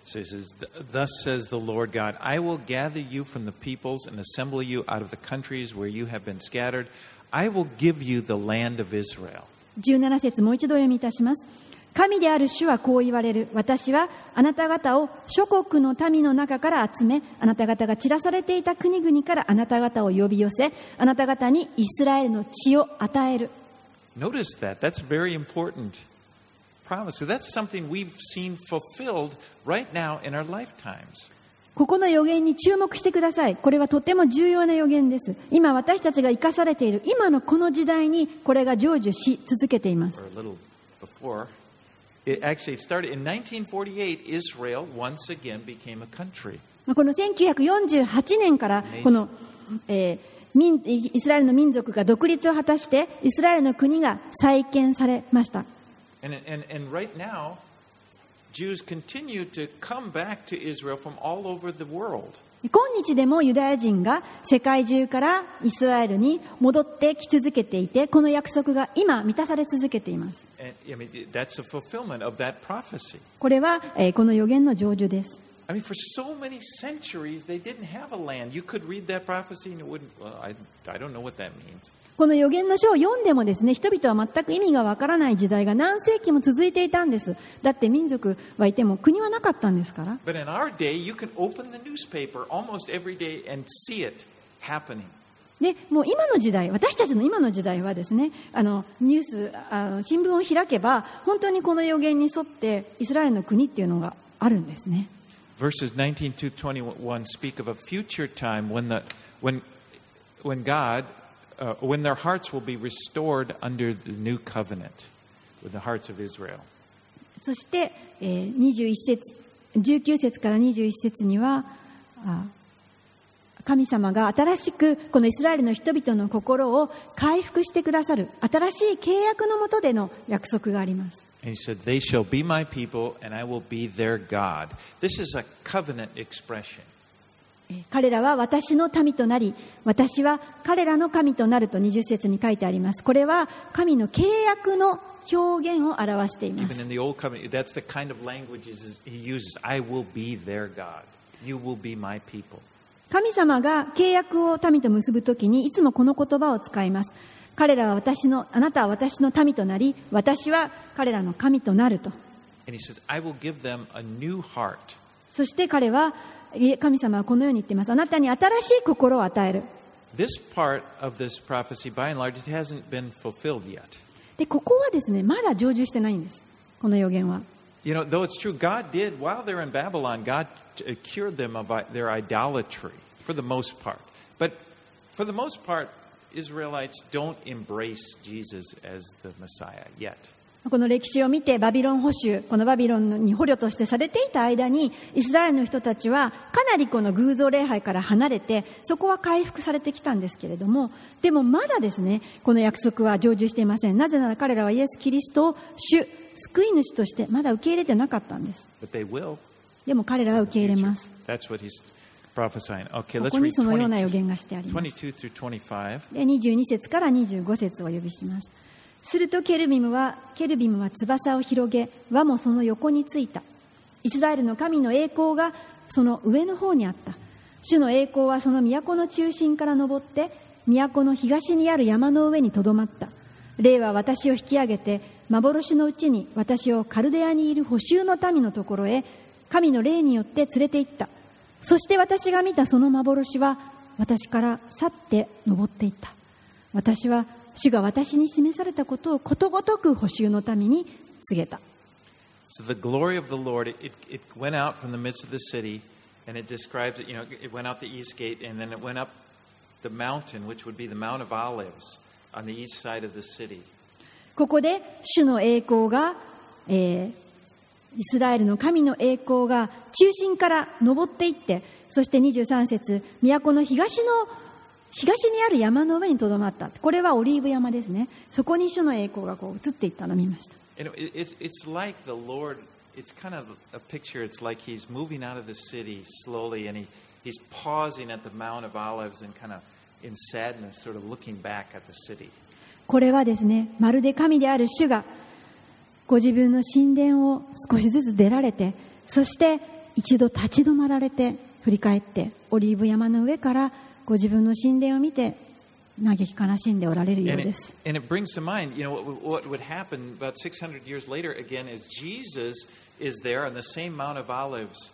So he says, Thus says the Lord God, I will gather you from the peoples and assemble you out of the countries where you have been scattered. I will give you the land of Israel. 17節もう一度お読みいたします。神である主はこう言われる。私はあなた方を諸国の民の中から集め、あなた方が散らされていた国々からあなた方を呼び寄せ、あなた方にイスラエルの地を与える。Notice that. That's very important promise. So that's something we've seen fulfilled right now in our lifetimes. ここの予言に注目してください。これはとても重要な予言です。今私たちが生かされている今のこの時代にこれが成就し続けています or。a little before. It actually started in 1948. Israel once again became a country. まあこの1948年からこの、えー民イスラエルの民族が独立を果たしてイスラエルの国が再建されました。And, and, and right now, Jews continue to come back to Israel from all over the world. 今日でもユダヤ人が世界中からイスラエルに戻ってき続けていて、この約束が今満たされ続けています。これは、えーこの予言の成就です。I mean, for so many centuries, they didn't have a land. You could read that prophecy and it wouldn't, well, I, I don't know what that means. この予言の書を読んでもですね、人々は全く意味がわからない時代が何世紀も続いていたんです。だって民族はいても国はなかったんですから。でもう今の時代私たちの今の時代はですねあのニュースあの新聞を開けば本当にこの予言に沿ってイスラエルの国っていうのがあるんですね Verses 19 to 21 speak of a future time when, the, when, when God, uh, when their hearts will be restored under the new covenant with the hearts of Israel. そして、えー、21節19節から21節にはあ神様が新しくこのイスラエルの人々の心を回復してくださる新しい契約のもとでの約束があります And he said, They shall be my people, and I will be their God. This is a covenant expression. 彼らは私の民となり私は彼らの神となると20節に書いてあります。これは神の契約の表現を表しています。神様が契約を民と結ぶときにいつもこの言葉を使います。彼らは私のあなたは私の民となり私は彼らの神となると。そして彼は神様はこのように言っていますあなたに新しい心を与える This part of this prophecy, by and large, it hasn't been fulfilled yet. でここはですねまだ成就してないんですこの予言は You know, though it's true, God did, while they're in Babylon, God uh, cured them of their idolatry for the most part. But for the most part, Israelites don't embrace Jesus as the Messiah yet. この歴史を見てバビロン保守このバビロンに捕虜としてされていた間にイスラエルの人たちはかなりこの偶像礼拝から離れてそこは回復されてきたんですけれどもでもまだですねこの約束は成就していません。なぜなら彼らはイエス・キリストを主救い主としてまだ受け入れてなかったんです.でも彼らは受け入れます。ここにそのような予20言がしてあります。22 through 25. で22節から25節をお呼びしますするとケルビムはケルビムは翼を広げ輪もその横についた。イスラエルの神の栄光がその上の方にあった。主の栄光はその都の中心から昇って都の東にある山の上にとどまった。霊は私を引き上げて幻のうちに私をカルデアにいる補修の民のところへ神の霊によって連れて行った。そして私が見たその幻は私から去って登っていった。私は主が私に示されたことをことごとく補修の民に告げた So the glory of the Lord, it, it, it went out from the midst of the city, and it describes it, you know, it went out the east gate, and then it went up the mountain, which would be the Mount of Olives on the east side of the city. ここで主の栄光が、えーイスラエルの神の栄光が中心から昇っていってそして23節都の東の東にある山の上にとどまった。これはオリーブ山ですね。そこに主の栄光がこう映っていったのを見ました。これはですね、まるで神である主がご自分の神殿を少しずつ出られて、そして一度立ち止まられて、振り返って、オリーブ山の上から、ご自分の神殿を見て嘆き悲しんでおられるよう And で it, す and it brings to mind, you know, what, what would happen about 600 years later again is Jesus is there on the same Mount of Olives,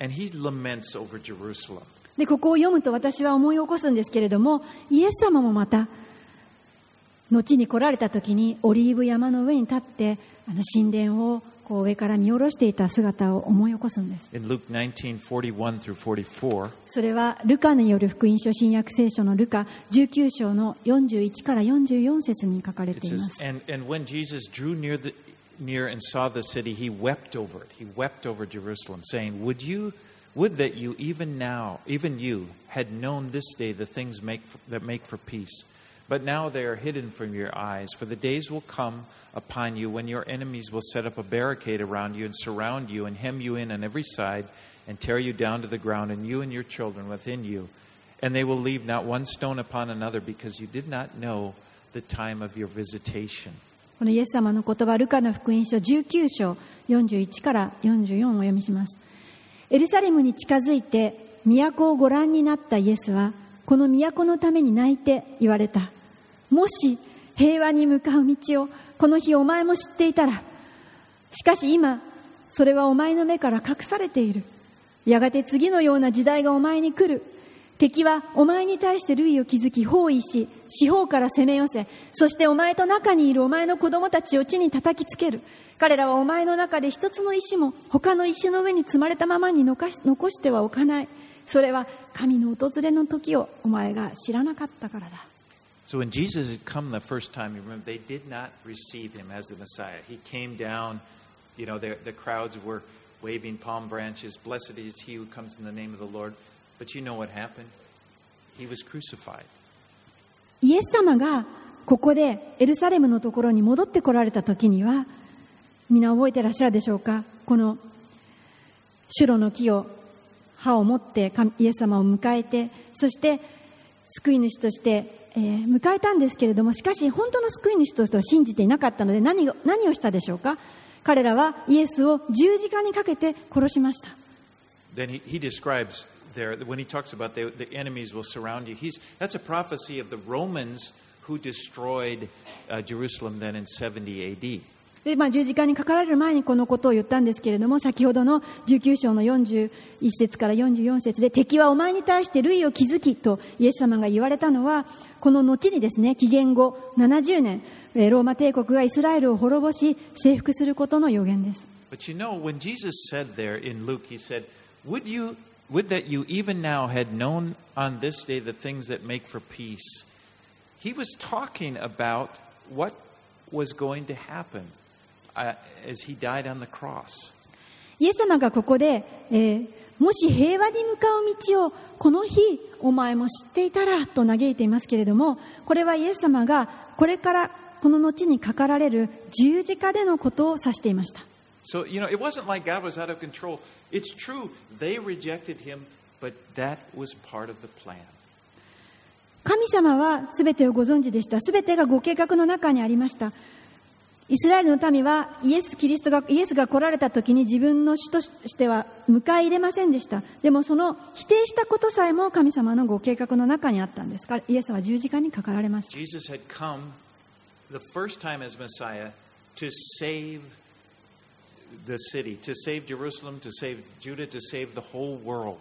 and he laments over Jerusalem. でここを読むと私は思い起こすんですけれどもイエス様もまた後に来られた時にオリーブ山の上に立ってあの神殿をこう上から見下ろしていた姿を思い起こすんです In Luke 19 41 through 44, それはルカによる福音書新約聖書のルカ19章の41から44節に書かれていま says, す and, and when Jesus drew near, the, near and saw the city, he wept over it. He wept over Jerusalem, saying, Would you. Would that you even now, even you, had known this day the things make that make for peace. But now they are hidden from your eyes. For the days will come upon you when your enemies will set up a barricade around you and surround you and hem you in on every side and tear you down to the ground, and you and your children within you. And they will leave not one stone upon another because you did not know the time of your visitation. このイエス様の言葉ルカの福音書19章41から44をお読みしますエルサレムに近づいて都をご覧になったイエスはこの都のために泣いて言われた もし平和に向かう道をこの日お前も知っていたらしかし今それはお前の目から隠されている。やがて次のような時代がお前に来る。敵はお前に対して類を築き包囲し四方から攻め寄せそしてお前と中にいるお前の子供たちを地に叩きつける。彼らはお前の中で一つの石も他の石の上に積まれたままに残し残してはおかない。それは神の訪れの時をお前が知らなかったからだ。So when Jesus had come the first time, you remember, they did not receive him as the Messiah. He came down, you know, the, the crowds were waving palm branches. Blessed is he who comes in the name of the Lord. But you know what happened? He was crucified. イエス様がここでエルサレムのところに戻ってこられた時には皆覚えてらっしゃるでしょうかこのシュロの木を歯を持ってイエス様を迎えてそして救い主として、えー迎えたんですけれどもしかし本当の救い主としては信じていなかったので何何をしたでしょうか彼らはイエスを十字架にかけて殺しました Then he, he describes there, when he talks about the, the enemies will surround you, he's, that's a prophecy of the Romans who destroyed uh, Jerusalem then in 70 AD. で、まあ、十字架にかかられる前にこのことを言ったんですけれども、先ほどの19章の41節から44節で、敵はお前に対して類を築きとイエス様が言われたのは、この後にですね、紀元後70年、えローマ帝国がイスラエルを滅ぼし、征服することの予言です。But you know, when Jesus said there in Luke, he said, Would you would that you even now had known on this day the things that make for peace? He was talking about what was going to happen as he died on the cross. イエス様がここで、えーもし平和に向かう道をこの日お前も知っていたらと嘆いていますけれどもこれはイエス様がこれからこの後にかかられる十字架でのことを指していました So, you know, it wasn't like God was out of control. It's true, they rejected him, but that was part of the plan. 神様は全てをご存知でした全てがご計画の中にありましたイスラエルの民はイエス・キリストがイエスが来られた時に自分の主としては迎え入れませんでした。でもその否定したことさえも神様のご計画の中にあったんです。イエスは十字架にかかられました。Jesus had come the first time as Messiah to save the city, to save Jerusalem, to save Judah, to save the whole world.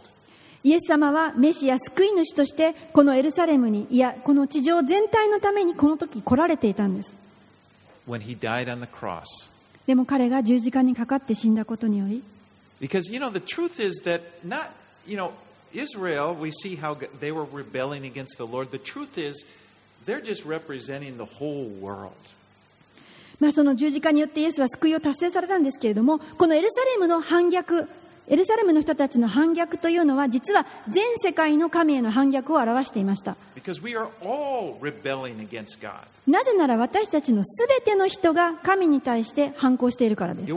イエス様はメシア救い主としてこのエルサレムにいやこの地上全体のためにこの時来られていたんです when he died on the cross. でも彼が十字架にかかって死んだことにより Because, you know, the truth is that not, you know, Israel, we see how they were rebelling against the Lord. The truth is, they're just representing the whole world. まあ、その十字架によってイエスは救いを達成されたんですけれどもこのエルサレムの反逆エルサレムの人たちの反逆というのは実は全世界の神への反逆を表していました.なぜなら私たちのすべての人が神に対して反抗しているからです.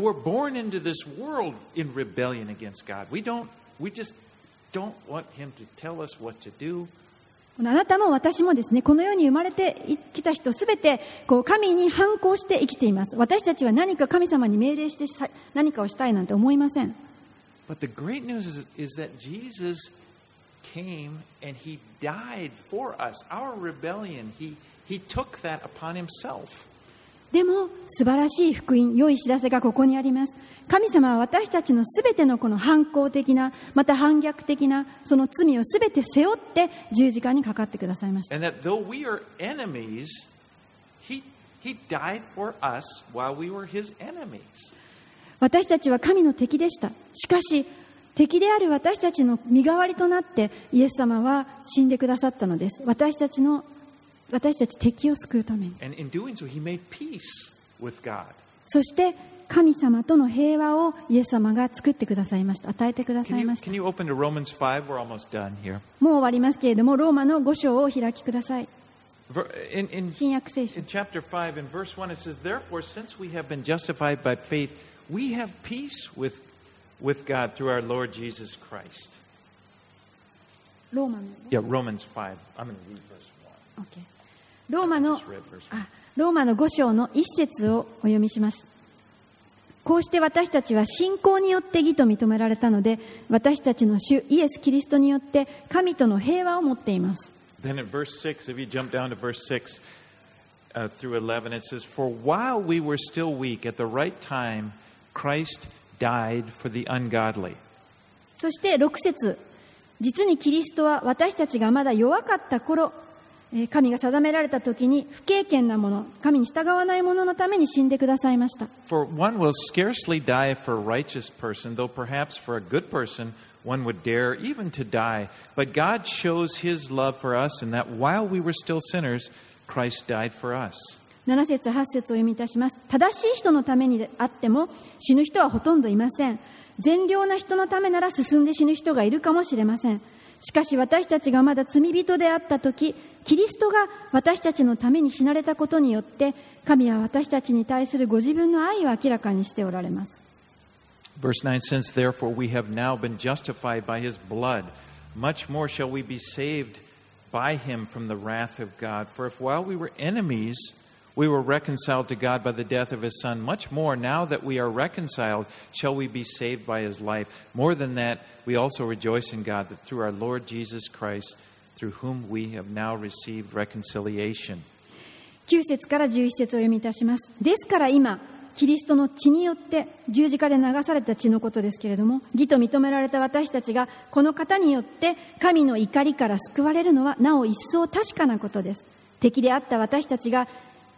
あなたも私もですねこの世に生まれてきた人すべてこう神に反抗して生きています。私たちは何か神様に命令してさ何かをしたいなんて思いません But the great news is, is that Jesus came and He died for us. Our rebellion, He, he took that upon Himself. でも素晴らしい福音良い知らせがここにあります神様は私たちのすべてのこの反抗的なまた反逆的なその罪をすべて背負って十字架にかかってくださいました And that though we are enemies, He, he died for us while we were His enemies. 私たちは神の敵でした。しかし敵である私たちの身代わりとなってイエス様は死んでくださったのです。私たちの私たち敵を救うために。そして神様との平和をイエス様が作ってくださいました。与えてくださいました。もう終わりますけれどもローマの5章を開きください。新約聖書。We have peace with, with God through our Lord Jesus Christ. ローマの Yeah, Romans 5. I'm going to read verse 1. OK ローマの Just read verse 1. あローマの5章の一節をお読みしますこうして私たちは信仰によって義と認められたので私たちの主イエス・キリストによって神との平和を持っています Then in verse 6, if you jump down to verse 6 uh, through 11, it says, For while we were still weak, at the right time, Christ died for the ungodly. そして6節 実にキリストは私たちがまだ弱かった頃、えー神が定められた時に不経験なもの、神に従わない者のために死んでくださいました。 For one will scarcely die for a righteous person, though perhaps for a good person one would dare even to die. But God shows his love for us in that while we were still sinners, Christ died for us. 7節8節を読みいたします。正しい人のためにあっても死ぬ人はほとんどいません。善良な人のためなら進んで死ぬ人がいるかもしれません。しかし私たちがまだ罪人であった時キリストが私たちのために死なれたことによって神は私たちに対するご自分の愛を明らかにしておられます。Verse 9 Since therefore we have now been justified by his blood, much more shall we be saved by him from the wrath of God. For if while we were enemies, we were reconciled to God by the death of his Son, much more now that we are reconciled, shall we be saved by his life. More than that, we also rejoice in God that through our Lord Jesus Christ, through whom we have now received reconciliation. 9節から11節を読みいたしますですから今キリストの血によって十字架で流された血のことですけれども義と認められた私たちがこの方によって神の怒りから救われるのはなお一層確かなことです敵であった私たちが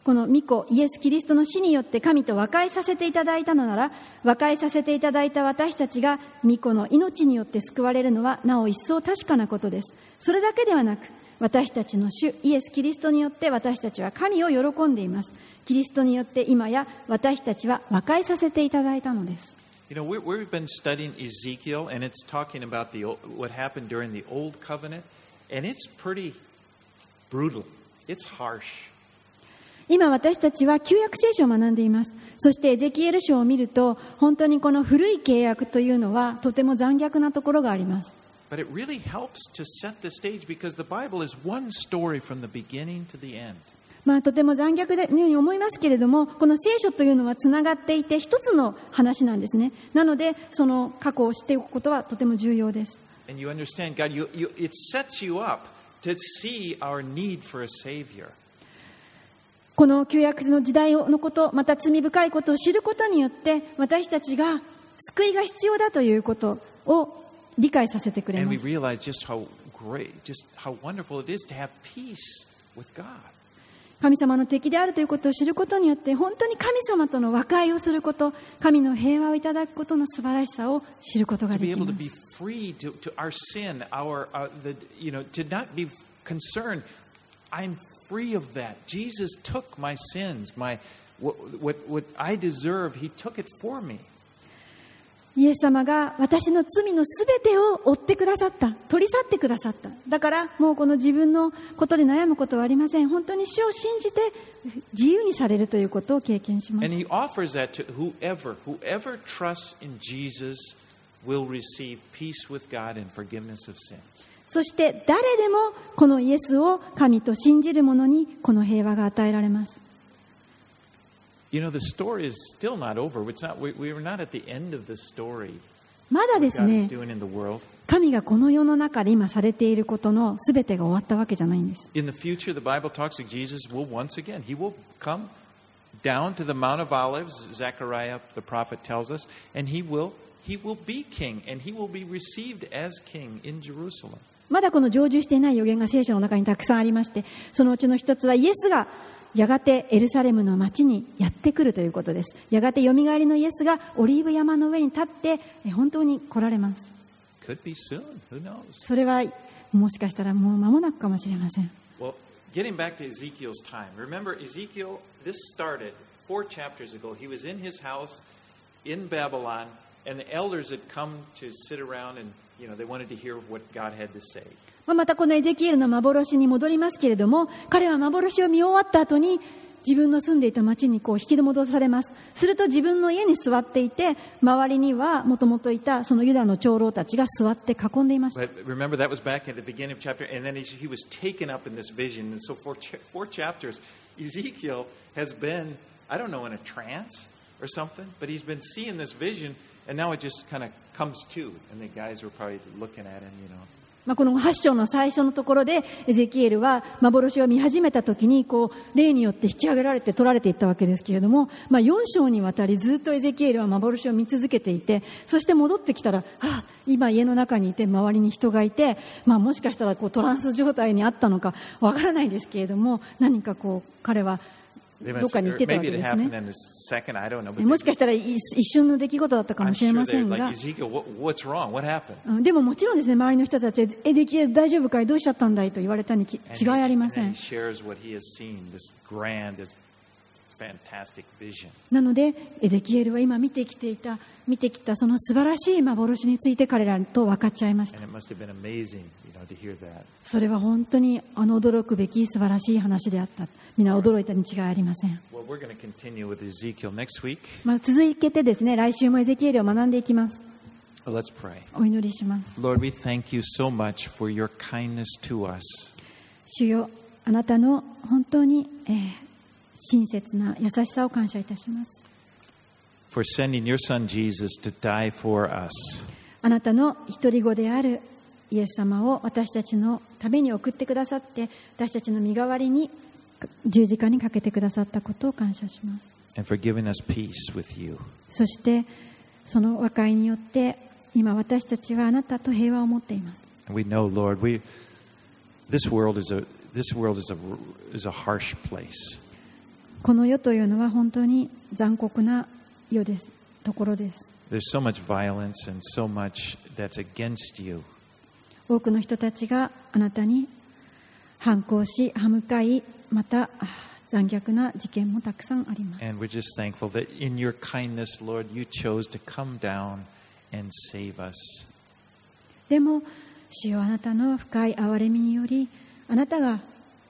この御子イエス・キリストの死によって神と和解させていただいたのなら和解させていただいた私たちが御子の命によって救われるのはなお一層確かなことですそれだけではなく私たちの主イエス・キリストによって私たちは神を喜んでいますキリストによって今や私たちは和解させていただいたのです You know, we we've been studying Ezekiel, and it's talking about the what happened during the Old Covenant, and it's pretty brutal. It's harsh. 今私たちは旧約聖書を学んでいます。そしてエゼキエル書を見ると本当にこの古い契約というのはとても残虐なところがあります。まとても残虐だように思いますけれどもこの聖書というのはつながっていて一つの話なんですね。なのでその過去を知っておくことはとても重要です。And. この旧約の時代のことまた罪深いことを知ることによって私たちが救いが必要だということを理解させてくれます.神様の敵であるということを知ることによって本当に神様との和解をすること神の平和をいただくことの素晴らしさを知ることができます I'm free of that. Jesus took my sins, my what what, what I deserve. He took it for me. イエス様が私の罪のすべてを追ってくださった取り去ってくださっただからもうこの自分のことで悩むことはありません本当に主を信じて自由にされるということを経験しま And す he offers that to whoever, whoever trusts in Jesus will receive peace with God and forgiveness of sins. そして誰でもこのイエスを神と信じる者にこの平和が与えられます You know, the story is still not over. It's not, we, we are not at the end of the story まだですね.神がこの世の中で今されていることの全てが終わったわけじゃないんです In the future, the Bible talks that Jesus will once again, he will come down to the Mount of Olives, Zechariah the prophet tells us, and he will he will be king and he will be received as king in Jerusalem. まだこの成就していない予言が聖書の中にたくさんありましてそのうちの一つはイエスがやがてエルサレムの町にやってくるということですやがてよみがえりのイエスがオリーブ山の上に立ってえ本当に来られます Could be soon, who knows? それはもしかしたらもう間もなくかもしれません Well, getting back to Ezekiel's time. Remember Ezekiel, this started 4 chapters ago. He was in his house in Babylon and the elders had come to sit around and you know, they wanted to hear what God had to say. またこのエゼキエルの幻に戻りますけれども彼は幻を見終わった後に自分の住んでいた町にこう引き戻されますすると自分の家に座っていて周りにはもともといたそのユダの長老たちが座って囲んでいました remember, that was back at the beginning of chapter, and then he, was taken up in this vision. And so, for four chapters, Ezekiel has been, I don't know, in a trance or something, but he's been seeing this vision, and now it just kind of comes to. And the guys were probably looking at him, you know. まあ、この8章の最初のところでエゼキエルは幻を見始めた時にこう霊によって引き上げられて取られていったわけですけれども、まあ、4章にわたりずっとエゼキエルは幻を見続けていてそして戻ってきたらあ今家の中にいて周りに人がいて、まあ、もしかしたらこうトランス状態にあったのかわからないですけれども何かこう彼はどこに行ってたで。もかもしれませんが。でももちろんですね、周りの人たちはエ、え、キエル大丈夫かい？どうしちゃったんだい？と言われたに違いありません。なので、エゼキエルは今見てきていた見てきたその素晴らしい幻について彼らと分かっちゃいました。それは本当にあの驚くべき素晴らしい話であった。みんな驚いたに違いありません。まあ続いてですね来週もエゼキエルを学んでいきます。お祈りします。主よあなたの本当に親切な優しさを感謝いたします。For sending your son Jesus to die for us. あなたの一人子であるイエス様を私たちのために送ってくださって私たちの身代わりに十字架にかけてくださったことを感謝します and for giving us peace with you. そしてその和解によって今私たちはあなたと平和を持っています we know, Lord, we this world is a this world is a is a harsh place. この世というのは本当に残酷な世です。ところです。多くの人たちがあなたに反抗し、歯向かい、また残虐な事件もたくさんあります。でも、主よあなたの深い憐れみにより、あなたが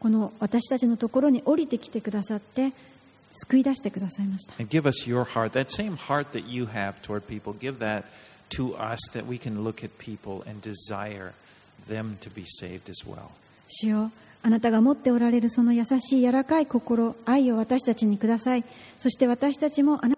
この私たちのところに降りてきてくださって、救い出してくださいました And give us your heart, that same heart that you have toward people. Give that to us that we can look at people and desire them to be saved as well. 主よあなたが持っておられるその優しい柔らかい心愛を私たちにくださいそして私たちもあな